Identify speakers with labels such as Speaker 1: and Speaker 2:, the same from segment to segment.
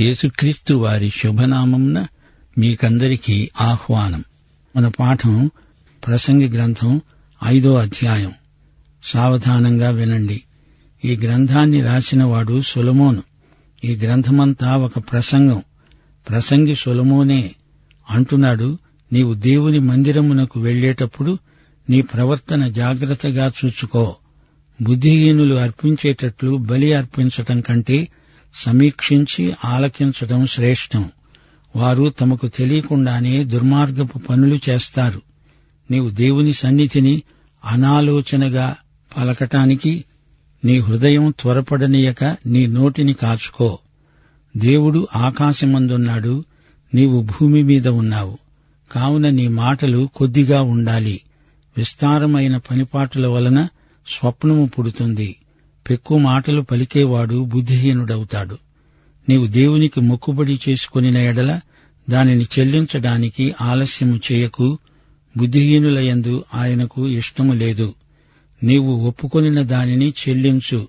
Speaker 1: యేసుక్రీస్తు వారి శుభనామంన మీకందరికీ ఆహ్వానం. మన పాఠం ప్రసంగి గ్రంథం ఐదో అధ్యాయం. సావధానంగా వినండి. ఈ గ్రంథాన్ని రాసినవాడు సులమోను. ఈ గ్రంథమంతా ఒక ప్రసంగం. ప్రసంగి సులమోనే అంటున్నాడు నీవు దేవుని మందిరమునకు వెళ్ళేటప్పుడు నీ ప్రవర్తన జాగ్రత్తగా చూచుకో బుద్ధిహీనులు అర్పించేటట్లు బలి అర్పించటం కంటే సమీక్షించి ఆలకించడం శ్రేష్టం. వారు తమకు తెలియకుండానే దుర్మార్గపు పనులు చేస్తారు. నీవు దేవుని సన్నిధిని అనాలోచనగా పలకటానికి నీ హృదయం త్వరపడనీయక నీ నోటిని కాచుకో. దేవుడు ఆకాశమందున్నాడు నీవు భూమి మీద ఉన్నావు. కావున నీ మాటలు కొద్దిగా ఉండాలి. విస్తారమైన పనిపాటుల వలన స్వప్నము పుడుతుంది. పెక్కు మాటలు పలికేవాడు బుద్ధిహీనుడవుతాడు. నీవు దేవునికి మొక్కుబడి చేసుకుని ఎడల దానిని చెల్లించడానికి ఆలస్యము చేయకు బుద్ధిహీనులయందు ఆయనకు ఇష్టము లేదు. నీవు ఒప్పుకొనిన దానిని చెల్లించు.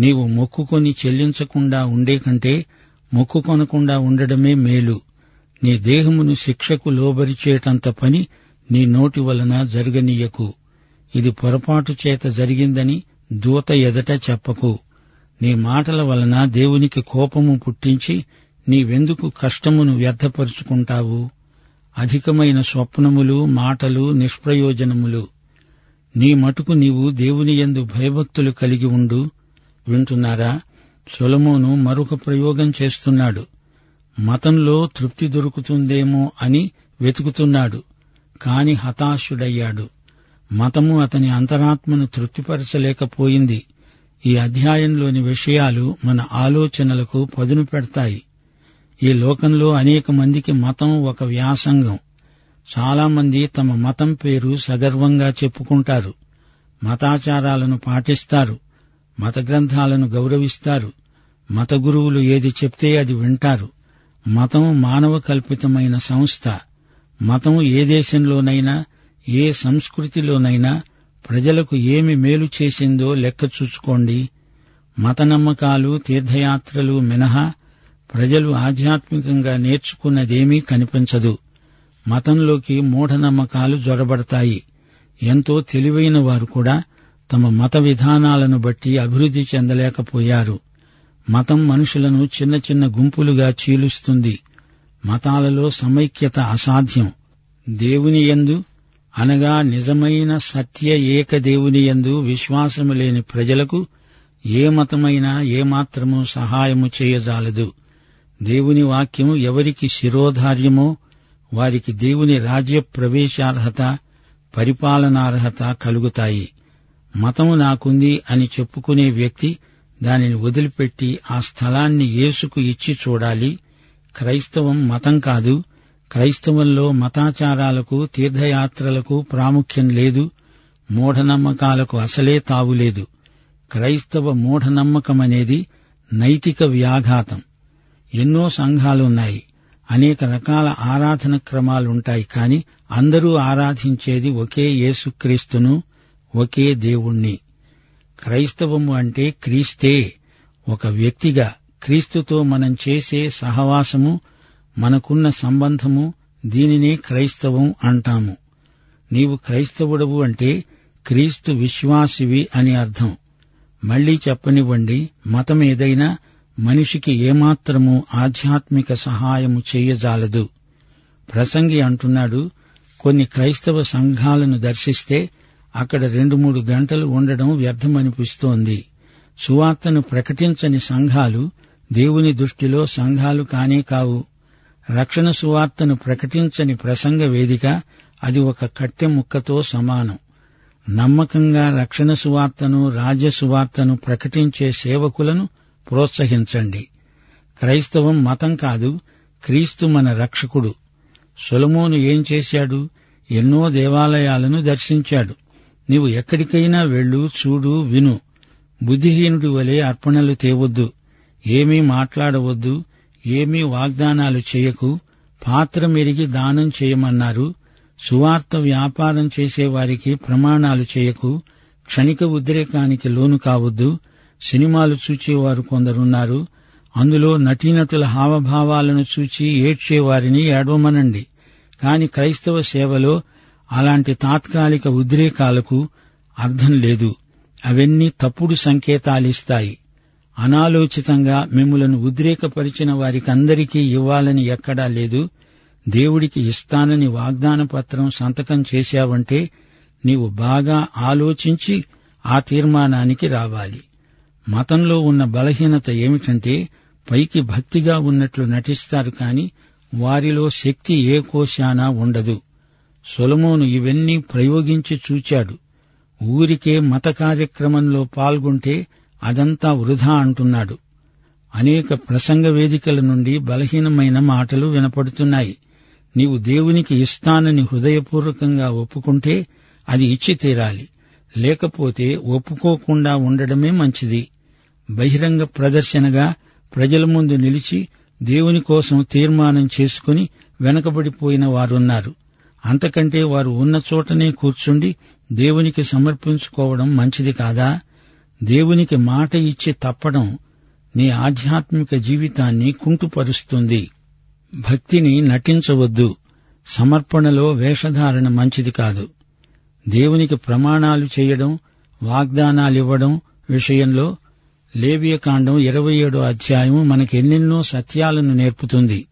Speaker 1: నీవు మొక్కుకొని చెల్లించకుండా ఉండే కంటే మొక్కుకొనకుండా ఉండడమే మేలు. నీ దేహమును శిక్షకు లోబరిచేటంత పని నీ నోటి వలన జరగనీయకు. ఇది పొరపాటు చేత జరిగిందని దూత ఎదట చెప్పకు. నీ మాటల వలన దేవునికి కోపము పుట్టించి నీవెందుకు కష్టమును వ్యర్థపరుచుకుంటావు? అధికమైన స్వప్నములు మాటలు నిష్ప్రయోజనములు. నీ మటుకు నీవు దేవుని యందు భయభక్తులు కలిగి ఉండు. వింటున్నారా? సొలమోను మరొక ప్రయోగం చేస్తున్నాడు. మతంలో తృప్తి దొరుకుతుందేమో అని వెతుకుతున్నాడు. కాని హతాశుడయ్యాడు. మతము అతని అంతరాత్మను తృప్తిపరచలేకపోయింది. ఈ అధ్యాయంలోని విషయాలు మన ఆలోచనలకు పదును పెడతాయి. ఈ లోకంలో అనేక మందికి మతం ఒక వ్యాసంగం. చాలామంది తమ మతం పేరు సగర్వంగా చెప్పుకుంటారు. మతాచారాలను పాటిస్తారు. మత గ్రంథాలను గౌరవిస్తారు. మత గురువులు ఏది చెప్తే అది వింటారు. మతం మానవ కల్పితమైన సంస్థ. మతం ఏ దేశంలోనైనా ఏ సంస్కృతిలోనైనా ప్రజలకు ఏమి మేలు చేసిందో లెక్క చూసుకోండి. మత నమ్మకాలు తీర్థయాత్రలు మినహా ప్రజలు ఆధ్యాత్మికంగా నేర్చుకున్నదేమీ కనిపించదు. మతంలోకి మూఢనమ్మకాలు జొరబడతాయి. ఎంతో తెలివైన వారు కూడా తమ మత విధానాలను బట్టి అభివృద్ధి చెందలేకపోయారు. మతం మనుషులను చిన్న చిన్న గుంపులుగా చీలుస్తుంది. మతాలలో సమైక్యత అసాధ్యం. దేవుని యందు అనగా నిజమైన సత్య ఏక దేవుని యందు విశ్వాసము లేని ప్రజలకు ఏ మతమైనా ఏమాత్రము సహాయము చేయజాలదు. దేవుని వాక్యము ఎవరికి శిరోధార్యమో వారికి దేవుని రాజ్య ప్రవేశార్హత పరిపాలనార్హత కలుగుతాయి. మతము నాకుంది అని చెప్పుకునే వ్యక్తి దానిని వదిలిపెట్టి ఆ స్థలాన్ని యేసుకు ఇచ్చి చూడాలి. క్రైస్తవం మతం కాదు. క్రైస్తవంలో మతాచారాలకు తీర్థయాత్రలకు ప్రాముఖ్యం లేదు మూఢనమ్మకాలకు అసలే తావులేదు క్రైస్తవ మూఢనమ్మకమనేది నైతిక వ్యాఘాతం. ఎన్నో సంఘాలున్నాయి అనేక రకాల ఆరాధన క్రమాలుంటాయి కాని అందరూ ఆరాధించేది ఒకే యేసుక్రీస్తును ఒకే దేవుణ్ణి. క్రైస్తవము అంటే క్రీస్తే. ఒక వ్యక్తిగా క్రీస్తుతో మనం చేసే సహవాసము మనకున్న సంబంధము దీనినే క్రైస్తవం అంటాము. నీవు క్రైస్తవుడవు అంటే క్రీస్తు విశ్వాసివి అని అర్థం. మళ్ళీ చెప్పనివ్వండి మతం ఏదైనా మనిషికి ఏమాత్రము ఆధ్యాత్మిక సహాయము చేయజాలదు. ప్రసంగి అంటున్నాడు కొన్ని క్రైస్తవ సంఘాలను దర్శిస్తే అక్కడ రెండు మూడు గంటలు ఉండడం వ్యర్థమనిపిస్తోంది. సువార్తను ప్రకటించని సంఘాలు దేవుని దృష్టిలో సంఘాలు కానే కావు. రక్షణ సువార్తను ప్రకటించని ప్రసంగ వేదిక అది ఒక కట్టె ముక్కతో సమానం. నమ్మకంగా రక్షణ సువార్తను రాజ్య సువార్తను ప్రకటించే సేవకులను ప్రోత్సహించండి. క్రైస్తవం మతం కాదు క్రీస్తు మన రక్షకుడు. సొలమోను ఏం చేశాడు? ఎన్నో దేవాలయాలను దర్శించాడు. నీవు ఎక్కడికైనా వెళ్ళు చూడు విను. బుద్ధిహీనుడి వలె అర్పణలు తేవద్దు. ఏమీ మాట్లాడవద్దు. ఏమీ వాగ్దానాలు చేయకు పాత్ర మెరిగి దానం చేయమన్నారు. సువార్త వ్యాపారం చేసేవారికి ప్రమాణాలు చేయకు క్షణిక ఉద్రేకానికి లోను కావద్దు సినిమాలు చూచేవారు కొందరున్నారు. అందులో నటీనటుల హావభావాలను చూచి ఏడ్చేవారిని ఏడవమనండి. కాని క్రైస్తవ సేవలో అలాంటి తాత్కాలిక ఉద్రేకాలకు అర్థం లేదు. అవన్నీ తప్పుడు సంకేతాలిస్తాయి. అనాలోచితంగా మిమ్మలను ఉద్రేకపరిచిన వారికందరికీ ఇవ్వాలని ఎక్కడా లేదు. దేవుడికి ఇస్తానని వాగ్దాన పత్రం సంతకం చేశావంటే నీవు బాగా ఆలోచించి ఆ తీర్మానానికి రావాలి. మతంలో ఉన్న బలహీనత ఏమిటంటే పైకి భక్తిగా ఉన్నట్లు నటిస్తారు కాని వారిలో శక్తి ఏ కోశానా ఉండదు. సొలమోను ఇవన్నీ ప్రయోగించి చూచాడు. ఊరికే మత కార్యక్రమంలో పాల్గొంటే అదంతా వృధా అంటున్నాడు. అనేక ప్రసంగ వేదికల నుండి బలహీనమైన మాటలు వినపడుతున్నాయి. నీవు దేవునికి ఇస్తానని హృదయపూర్వకంగా ఒప్పుకుంటే అది ఇచ్చి తీరాలి. లేకపోతే ఒప్పుకోకుండా ఉండడమే మంచిది. బహిరంగ ప్రదర్శనగా ప్రజల ముందు నిలిచి దేవుని కోసం తీర్మానం చేసుకుని వెనకబడిపోయిన వారున్నారు. అంతకంటే వారు ఉన్న చోటనే కూర్చుండి దేవునికి సమర్పించుకోవడం మంచిది కాదా? దేవునికి మాట ఇచ్చి తప్పడం నీ ఆధ్యాత్మిక జీవితాన్ని కుంటుపరుస్తుంది. భక్తిని నటించవద్దు. సమర్పణలో వేషధారణ మంచిది కాదు. దేవునికి ప్రమాణాలు చేయడం వాగ్దానాలివ్వడం విషయంలో లేవియకాండం ఇరవై ఏడో అధ్యాయం మనకెన్నెన్నో సత్యాలను నేర్పుతుంది.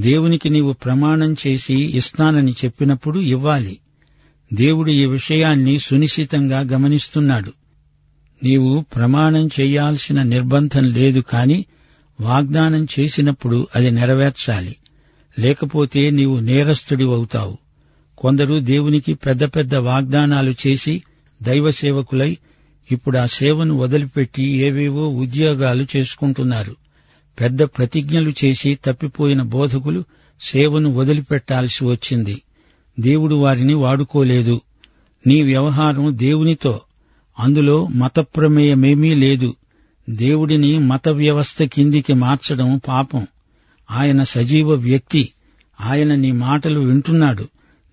Speaker 1: దేవునికి నీవు ప్రమాణం చేసి ఇస్తానని చెప్పినప్పుడు ఇవ్వాలి. దేవుడు ఈ విషయాన్ని సునిశ్చితంగా గమనిస్తున్నాడు. నీవు ప్రమాణం చేయాల్సిన నిర్బంధం లేదు కాని వాగ్దానం చేసినప్పుడు అది నెరవేర్చాలి. లేకపోతే నీవు నేరస్తుడివవుతావు కొందరు దేవునికి పెద్ద పెద్ద వాగ్దానాలు చేసి దైవ సేవకులై ఇప్పుడు ఆ సేవను వదిలిపెట్టి ఏవేవో ఉద్యోగాలు చేసుకుంటున్నారు. పెద్ద ప్రతిజ్ఞలు చేసి తప్పిపోయిన బోధకులు సేవను వదిలిపెట్టాల్సి వచ్చింది. దేవుడు వారిని వాడుకోలేదు. నీ వ్యవహారం దేవునితో అందులో మతప్రమేయమేమీ లేదు. దేవుడిని మత వ్యవస్థ కిందికి మార్చడం పాపం. ఆయన సజీవ వ్యక్తి. ఆయన నీ మాటలు వింటున్నాడు.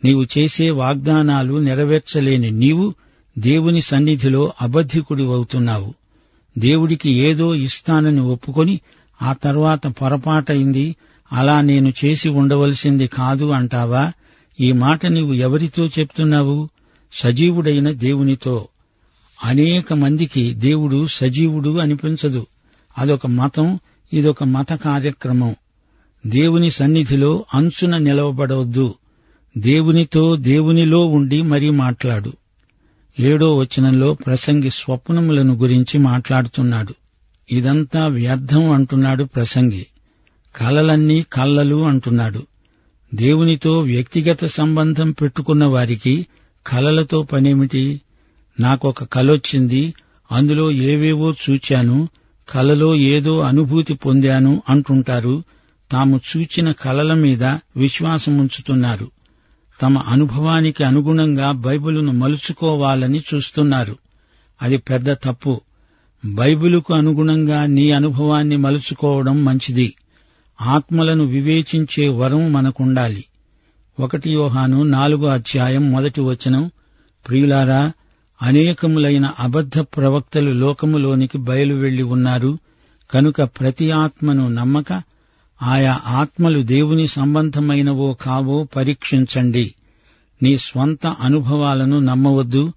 Speaker 1: నీవు చేసే వాగ్దానాలు నెరవేర్చలేని నీవు దేవుని సన్నిధిలో అబద్ధికుడివవుతున్నావు. దేవుడికి ఏదో ఇస్తానని ఒప్పుకొని ఆ తర్వాత పొరపాటైంది. అలా నేను చేసి ఉండవలసింది కాదు అంటావా? ఈ మాట నీవు ఎవరితో చెప్తున్నావు? సజీవుడైన దేవునితో. అనేక మందికి దేవుడు సజీవుడు అనిపించదు. అదొక మతం ఇదొక మత కార్యక్రమం. దేవుని సన్నిధిలో అంచున నిలవబడవద్దు. దేవునితో దేవునిలో ఉండి మరీ మాట్లాడు. ఏడో వచనంలో ప్రసంగి స్వప్నములను గురించి మాట్లాడుతున్నాడు. ఇదంతా వ్యర్థం అంటున్నాడు ప్రసంగి. కలలన్నీ కళ్ళలు అంటున్నాడు. దేవునితో వ్యక్తిగత సంబంధం పెట్టుకున్న వారికి కలలతో పనేమిటి? నాకొక కలొచ్చింది అందులో ఏవేవో చూచాను కలలో ఏదో అనుభూతి పొందాను అంటుంటారు తాము చూచిన కలల మీద విశ్వాసముంచుతున్నారు. తమ అనుభవానికి అనుగుణంగా బైబిలును మలుచుకోవాలని చూస్తున్నారు. అది పెద్ద తప్పు. బైబిలుకు అనుగుణంగా నీ అనుభవాన్ని మలుచుకోవడం మంచిది. ఆత్మలను వివేచించే వరం మనకుండాలి. ఒకటి యోహాను నాలుగో అధ్యాయం మొదటి వచనం. ప్రియులారా అనేకములైన అబద్ధ ప్రవక్తలు లోకములోనికి బయలువెళ్ళి ఉన్నారు. కనుక ప్రతి ఆత్మను నమ్మక ఆయా ఆత్మలు దేవుని సంబంధమైనవో కావో పరీక్షించండి. నీ స్వంత అనుభవాలను నమ్మవద్దు.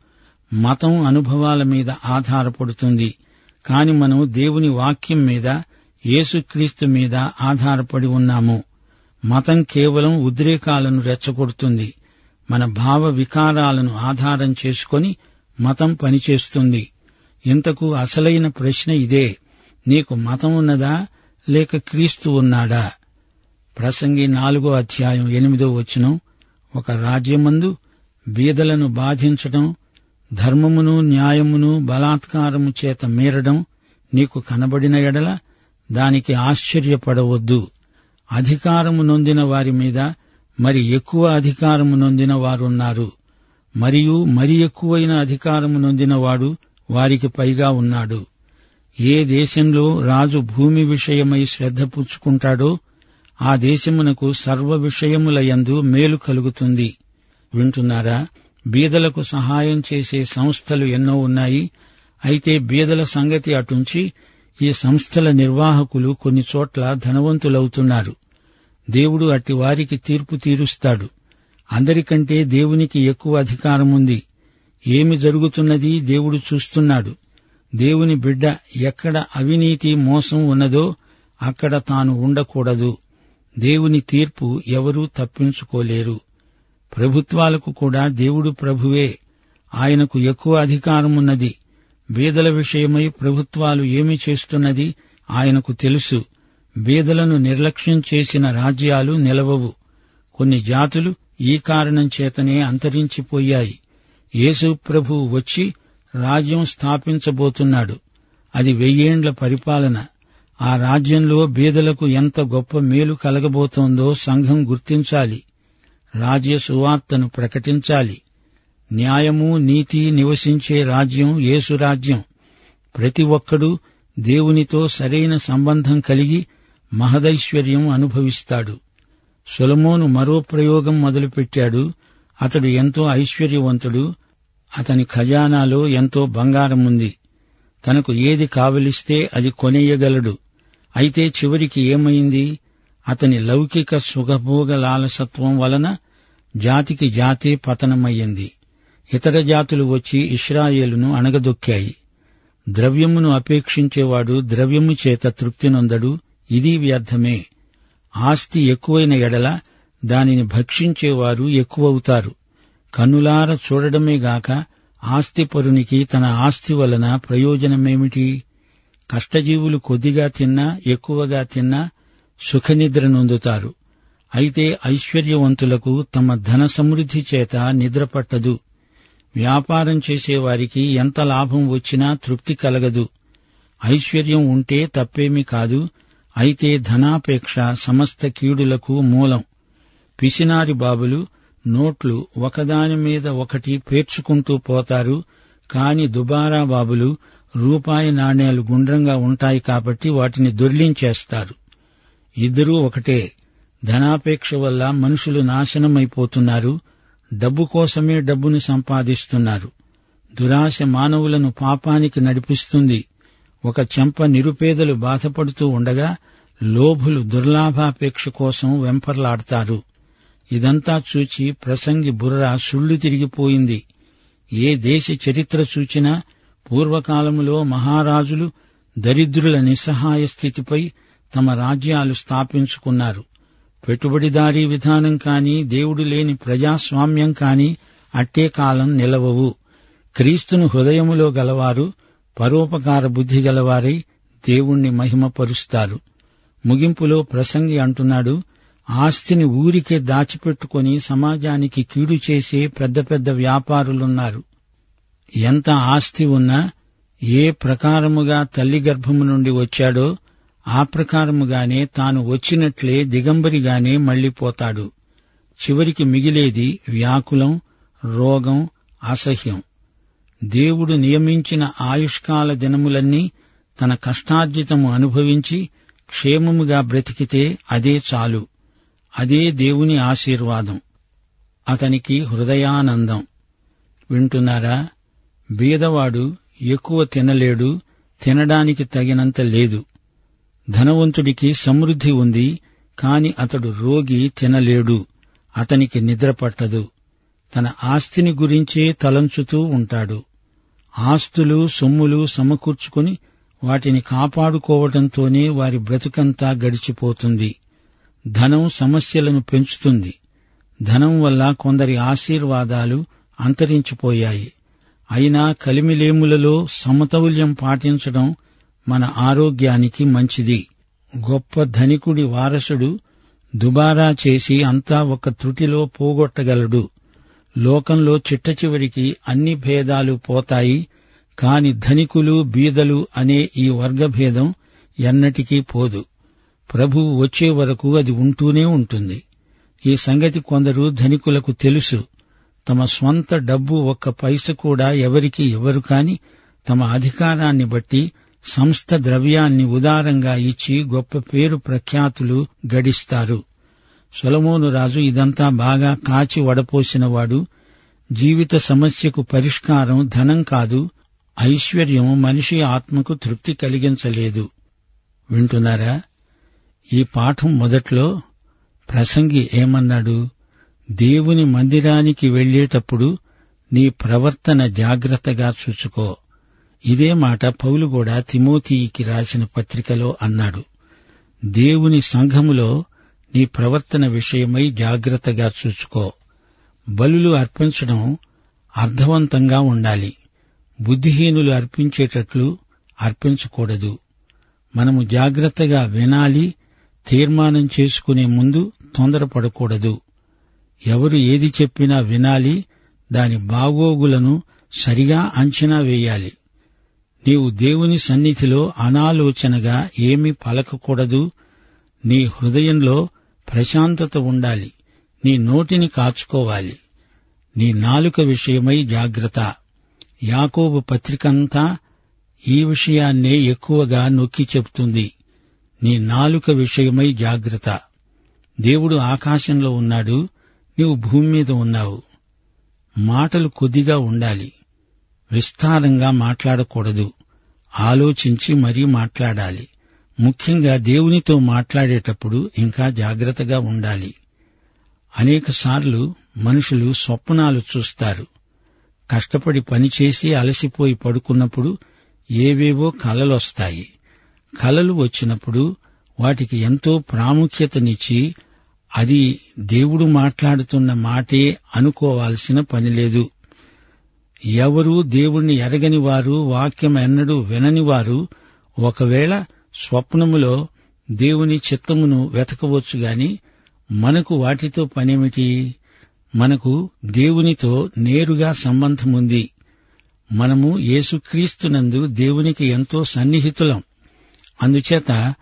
Speaker 1: మతం అనుభవాల మీద ఆధారపడుతుంది. కాని మనం దేవుని వాక్యం మీద యేసుక్రీస్తు మీద ఆధారపడి ఉన్నాము. మతం కేవలం ఉద్రేకాలను రెచ్చగొడుతుంది. మన భావ వికారాలను ఆధారం చేసుకొని మతం పనిచేస్తుంది. ఇంతకు అసలైన ప్రశ్న ఇదే. నీకు మతం ఉన్నదా? లేక క్రీస్తు ఉన్నాడా? ప్రసంగి నాలుగో అధ్యాయం ఎనిమిదో వచనం. ఒక రాజ్యమందు బీదలను బాధించటం ధర్మమును న్యాయమును బలాత్కారము చేత మీరడం నీకు కనబడిన ఎడల దానికి ఆశ్చర్యపడవద్దు. అధికారము నొందిన వారి మీద మరి ఎక్కువ అధికారము నొందిన వారున్నారు. మరియు మరి ఎక్కువైన అధికారము నొందినవాడు వారికి పైగా ఉన్నాడు. ఏ దేశంలో రాజు భూమి విషయమై శ్రద్ధ పుచ్చుకుంటాడో ఆ దేశమునకు సర్వ విషయములయందు మేలు కలుగుతుంది. వింటున్నారా? బీదలకు సహాయం చేసే సంస్థలు ఎన్నో ఉన్నాయి. అయితే బీదల సంగతి అటుంచి ఈ సంస్థల నిర్వాహకులు కొన్ని చోట్ల ధనవంతులవుతున్నారు. దేవుడు అట్టి వారికి తీర్పు తీరుస్తాడు. అందరికంటే దేవునికి ఎక్కువ అధికారముంది ఏమి జరుగుతున్నది దేవుడు చూస్తున్నాడు. దేవుని బిడ్డ ఎక్కడ అవినీతి మోసం ఉన్నదో అక్కడ తాను ఉండకూడదు. దేవుని తీర్పు ఎవరూ తప్పించుకోలేరు. ప్రభుత్వాలకు కూడా దేవుడు ప్రభువే. ఆయనకు ఎక్కువ అధికారమున్నది బీదల విషయమై ప్రభుత్వాలు ఏమి చేస్తున్నది ఆయనకు తెలుసు. బీదలను నిర్లక్ష్యం చేసిన రాజ్యాలు నిలవవు. కొన్ని జాతులు ఈ కారణం చేతనే అంతరించిపోయాయి. యేసు ప్రభు వచ్చి రాజ్యం స్థాపించబోతున్నాడు. అది వెయ్యేండ్ల పరిపాలన. ఆ రాజ్యంలో బీదలకు ఎంత గొప్ప మేలు కలగబోతోందో సంఘం గుర్తించాలి. రాజ్య సువార్తను ప్రకటించాలి. న్యాయము నీతి నివసించే రాజ్యం యేసు రాజ్యం. ప్రతి ఒక్కడూ దేవునితో సరైన సంబంధం కలిగి మహదైశ్వర్యం అనుభవిస్తాడు. సొలమోను మరో ప్రయోగం మొదలుపెట్టాడు. అతడు ఎంతో ఐశ్వర్యవంతుడు. అతని ఖజానాలో ఎంతో బంగారం ఉంది తనకు ఏది కావలిస్తే అది కొనేయగలడు. అయితే చివరికి ఏమైంది? అతని లౌకిక సుఖభోగ లాలసత్వం వలన జాతికి జాతే పతనమయ్యింది. ఇతర జాతులు వచ్చి ఇస్రాయేలును అణగదొక్కాయి. ద్రవ్యమును అపేక్షించేవాడు ద్రవ్యము చేత తృప్తి నొందడు. ఇది వ్యర్థమే. ఆస్తి ఎక్కువైన ఎడల దానిని భక్షించేవారు ఎక్కువవుతారు. కన్నులార చూడడమే గాక ఆస్తిపరునికి తన ఆస్తి వలన ప్రయోజనమేమిటి? కష్టజీవులు కొద్దిగా తిన్నా ఎక్కువగా తిన్నా సుఖనిద్ర నొందుతారు. అయితే ఐశ్వర్యవంతులకు తమ ధన సమృద్ధి చేత నిద్ర పట్టదు. వ్యాపారం చేసేవారికి ఎంత లాభం వచ్చినా తృప్తి కలగదు. ఐశ్వర్యం ఉంటే తప్పేమీ కాదు అయితే ధనాపేక్ష సమస్త కీడులకు మూలం. పిసినారి బాబులు నోట్లు ఒకదాని మీద ఒకటి పేర్చుకుంటూ పోతారు కాని దుబారా బాబులు రూపాయి నాణేలు గుండ్రంగా ఉంటాయి కాబట్టి వాటిని దొర్లించేస్తారు. ఇద్దరూ ఒకటే. ధనాపేక్ష వల్ల మనుషులు నాశనమైపోతున్నారు డబ్బు కోసమే డబ్బును సంపాదిస్తున్నారు. దురాశ మానవులను పాపానికి నడిపిస్తుంది. ఒక చెంప నిరుపేదలు బాధపడుతూ ఉండగా లోభులు దుర్లాభాపేక్ష కోసం వెంపర్లాడతారు. ఇదంతా చూచి ప్రసంగి బుర్ర సుళ్ళు తిరిగిపోయింది. ఏ దేశ చరిత్ర చూచినా పూర్వకాలములో మహారాజులు దరిద్రుల నిస్సహాయ స్థితిపై తమ రాజ్యాలు స్థాపించుకున్నారు. పెట్టుబడిదారీ విధానం కాని దేవుడు లేని ప్రజాస్వామ్యం కాని అట్టే కాలం నిలవవు. క్రీస్తును హృదయములో గలవారు పరోపకార బుద్ధి గలవారై దేవుణ్ణి మహిమపరుస్తారు. ముగింపులో ప్రసంగి అంటున్నాడు ఆస్తిని ఊరికే దాచిపెట్టుకుని సమాజానికి కీడు చేసే పెద్ద పెద్ద వ్యాపారులున్నారు. ఎంత ఆస్తి ఉన్నా ఏ ప్రకారముగా తల్లి గర్భము నుండి వచ్చాడో ఆ ప్రకారముగానే తాను వచ్చినట్లే దిగంబరిగానే మళ్ళిపోతాడు చివరికి మిగిలేది వ్యాకులం రోగం అసహ్యం. దేవుడు నియమించిన ఆయుష్కాల దినములన్నీ తన కష్టార్జితము అనుభవించి క్షేమముగా బ్రతికితే అదే చాలు. అదే దేవుని ఆశీర్వాదం. అతనికి హృదయానందం. వింటున్నారా? బీదవాడు ఎక్కువ తినలేడు తినడానికి తగినంత లేదు. ధనవంతుడికి సమృద్ధి ఉంది కాని అతడు రోగి తినలేడు అతనికి నిద్ర పట్టదు. తన ఆస్తిని గురించే తలంచుతూ ఉంటాడు. ఆస్తులు సొమ్ములు సమకూర్చుకుని వాటిని కాపాడుకోవటంతోనే వారి బ్రతుకంతా గడిచిపోతుంది. ధనం సమస్యలను పెంచుతుంది. ధనం వల్ల కొందరి ఆశీర్వాదాలు అంతరించిపోయాయి. అయినా కలిమిలేములలో సమతౌల్యం పాటించడం మన ఆరోగ్యానికి మంచిది. గొప్ప ధనికుడి వారసుడు దుబారా చేసి అంతా ఒక త్రుటిలో పోగొట్టగలడు. లోకంలో చిట్ట చివరికి అన్ని భేదాలు పోతాయి కాని ధనికులు బీదలు అనే ఈ వర్గభేదం ఎన్నటికీ పోదు. ప్రభువు వచ్చే వరకు అది ఉంటూనే ఉంటుంది. ఈ సంగతి కొందరు ధనికులకు తెలుసు. తమ స్వంత డబ్బు ఒక్క పైస కూడా ఎవరికి ఎవరు కాని తమ అధికారాన్ని బట్టి సంస్థ ద్రవ్యాన్ని ఉదారంగా ఇచ్చి గొప్ప పేరు ప్రఖ్యాతులు గడిస్తారు. సొలమోను రాజు ఇదంతా బాగా కాచి వడపోసినవాడు. జీవిత సమస్యకు పరిష్కారం ధనం కాదు ఐశ్వర్యం మనిషి ఆత్మకు తృప్తి కలిగించలేదు. వింటున్నారా? ఈ పాఠం మొదట్లో ప్రసంగి ఏమన్నాడు? దేవుని మందిరానికి వెళ్ళేటప్పుడు నీ ప్రవర్తన జాగ్రత్తగా చూసుకో. ఇదే మాట పౌలు కూడా తిమోతికి రాసిన పత్రికలో అన్నాడు. దేవుని సంఘములో నీ ప్రవర్తన విషయమై జాగ్రత్తగా చూసుకో. బలులు అర్పించడం అర్థవంతంగా ఉండాలి. బుద్ధిహీనులు అర్పించేటట్లు అర్పించకూడదు. మనము జాగ్రత్తగా వినాలి తీర్మానం చేసుకునే ముందు తొందరపడకూడదు. ఎవరు ఏది చెప్పినా వినాలి దాని బాగోగులను సరిగా అంచనా వేయాలి. నీవు దేవుని సన్నిధిలో అనాలోచనగా ఏమీ పలకకూడదు. నీ హృదయంలో ప్రశాంతత ఉండాలి. నీ నోటిని కాచుకోవాలి. నీ నాలుక విషయమై జాగ్రత్త. యాకోబు పత్రికంతా ఈ విషయాన్నే ఎక్కువగా నొక్కి చెబుతుంది. నీ నాలుక విషయమై జాగ్రత్త. దేవుడు ఆకాశంలో ఉన్నాడు. నీవు భూమి మీద ఉన్నావు. మాటలు కొద్దిగా ఉండాలి. విస్తారంగా మాట్లాడకూడదు. ఆలోచించి మరీ మాట్లాడాలి. ముఖ్యంగా దేవునితో మాట్లాడేటప్పుడు ఇంకా జాగ్రత్తగా ఉండాలి. అనేకసార్లు మనుషులు స్వప్నాలు చూస్తారు. కష్టపడి పనిచేసి అలసిపోయి పడుకున్నప్పుడు ఏవేవో కలలొస్తాయి. కలలు వచ్చినప్పుడు వాటికి ఎంతో ప్రాముఖ్యతనిచ్చి అది దేవుడు మాట్లాడుతున్న మాటే అనుకోవాల్సిన పనిలేదు ఎవరూ దేవుణ్ణి ఎరగని వారు వాక్యం ఎన్నడూ వినని వారు ఒకవేళ స్వప్నములో దేవుని చిత్తమును వెతకవచ్చు గాని మనకు వాటితో పనేమిటి? మనకు దేవునితో నేరుగా సంబంధముంది. మనము యేసుక్రీస్తునందు దేవునికి ఎంతో సన్నిహితులం. అందుచేత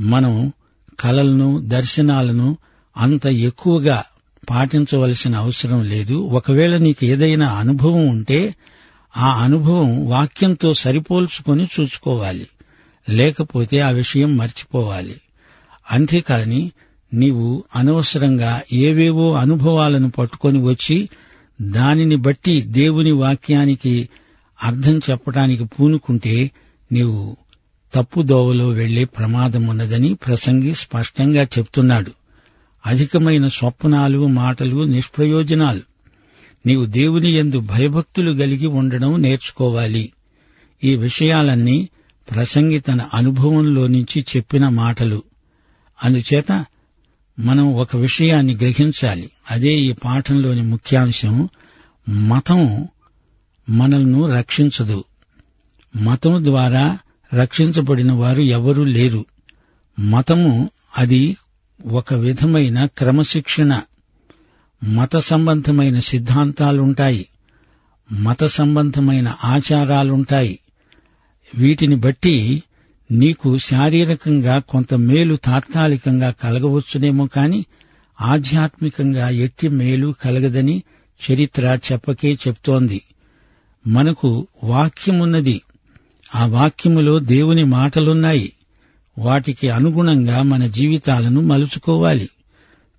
Speaker 1: మనం కలలను దర్శనాలను అంత ఎక్కువగా పాటించవలసిన అవసరం లేదు. ఒకవేళ నీకు ఏదైనా అనుభవం ఉంటే ఆ అనుభవం వాక్యంతో సరిపోల్చుకొని చూసుకోవాలి. లేకపోతే ఆ విషయం మర్చిపోవాలి. అంతేకాని నీవు అనవసరంగా ఏవేవో అనుభవాలను పట్టుకొని వచ్చి దానిని బట్టి దేవుని వాక్యానికి అర్థం చెప్పడానికి పూనుకుంటే నీవు తప్పుదోవలో వెళ్ళే ప్రమాదం ఉన్నదని ప్రసంగి స్పష్టంగా చెప్తున్నాడు. అధికమైన స్వప్నాలు మాటలు నిష్ప్రయోజనాలు. నీవు దేవుని యందు భయభక్తులు కలిగి ఉండడం నేర్చుకోవాలి. ఈ విషయాలన్నీ ప్రసంగి తన అనుభవంలో నుంచి చెప్పిన మాటలు. అందుచేత మనం ఒక విషయాన్ని గ్రహించాలి. అదే ఈ పాఠంలోని ముఖ్యాంశం మతం మనల్ని రక్షించదు. మతం ద్వారా రక్షించబడిన వారు ఎవరూ లేరు. మతము అది ఒక విధమైన క్రమశిక్షణ. మత సంబంధమైన సిద్ధాంతాలుంటాయి. మత సంబంధమైన ఆచారాలుంటాయి. వీటిని బట్టి నీకు శారీరకంగా కొంత మేలు తాత్కాలికంగా కలగవచ్చునేమో కాని ఆధ్యాత్మికంగా ఎట్టి మేలు కలగదని చరిత్ర చెప్పకే చెప్తోంది. మనకు వాక్యమున్నది. ఆ వాక్యములో దేవుని మాటలున్నాయి. వాటికి అనుగుణంగా మన జీవితాలను మలుచుకోవాలి.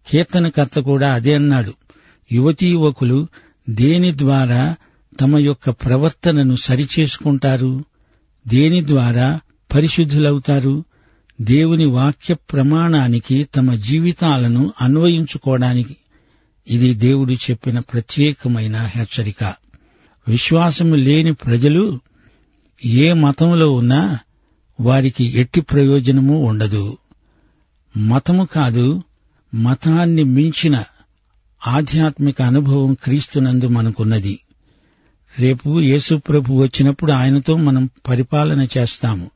Speaker 1: కీర్తనకర్త కూడా అదే అన్నాడు. యువతీ యువకులు దేని ద్వారా తమ యొక్క ప్రవర్తనను సరిచేసుకుంటారు? దేని ద్వారా పరిశుద్ధులవుతారు? దేవుని వాక్య ప్రమాణానికి తమ జీవితాలను అన్వయించుకోవడానికి ఇది దేవుడు చెప్పిన ప్రత్యేకమైన హెచ్చరిక. విశ్వాసము లేని ప్రజలు ఏ మతంలో ఉన్నా వారికి ఎట్టి ప్రయోజనము ఉండదు. మతము కాదు మతాన్ని మించిన ఆధ్యాత్మిక అనుభవం క్రీస్తునందు మనకున్నది. రేపు యేసుప్రభు వచ్చినప్పుడు ఆయనతో మనం పరిపాలన చేస్తాము.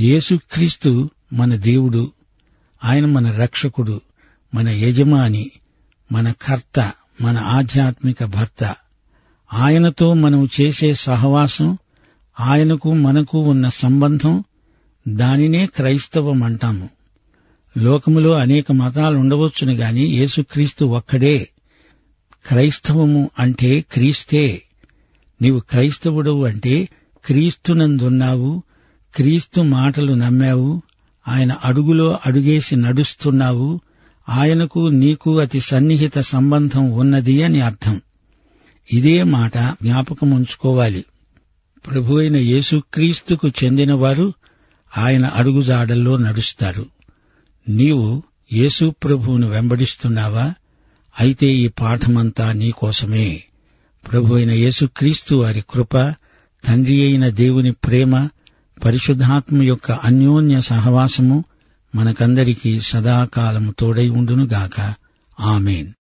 Speaker 1: యేసుక్రీస్తు మన దేవుడు ఆయన మన రక్షకుడు మన యజమాని మన కర్త మన ఆధ్యాత్మిక భర్త. ఆయనతో మనం చేసే సహవాసం ఆయనకు మనకు ఉన్న సంబంధం దానినే క్రైస్తవం అంటాము. లోకములో అనేక మతాలు ఉండవచ్చును గాని యేసుక్రీస్తు ఒక్కడే. క్రైస్తవము అంటే క్రీస్తే. నీవు క్రైస్తవుడవు అంటే క్రీస్తునందున్నావు క్రీస్తు మాటలు నమ్మావు ఆయన అడుగులో అడుగేసి నడుస్తున్నావు ఆయనకు నీకు అతి సన్నిహిత సంబంధం ఉన్నది అని అర్థం. ఇదే మాట జ్ఞాపకం ఉంచుకోవాలి ప్రభు అయిన యేసుక్రీస్తుకు చెందినవారు ఆయన అడుగుజాడల్లో నడుస్తారు. నీవు యేసు ప్రభువును వెంబడిస్తున్నావా? అయితే ఈ పాఠమంతా నీకోసమే ప్రభు అయిన యేసుక్రీస్తు వారి కృప తండ్రి అయిన దేవుని ప్రేమ పరిశుద్ధాత్మ యొక్క అన్యోన్య సహవాసము మనకందరికీ సదాకాలము తోడై ఉండునుగాక. ఆమెన్.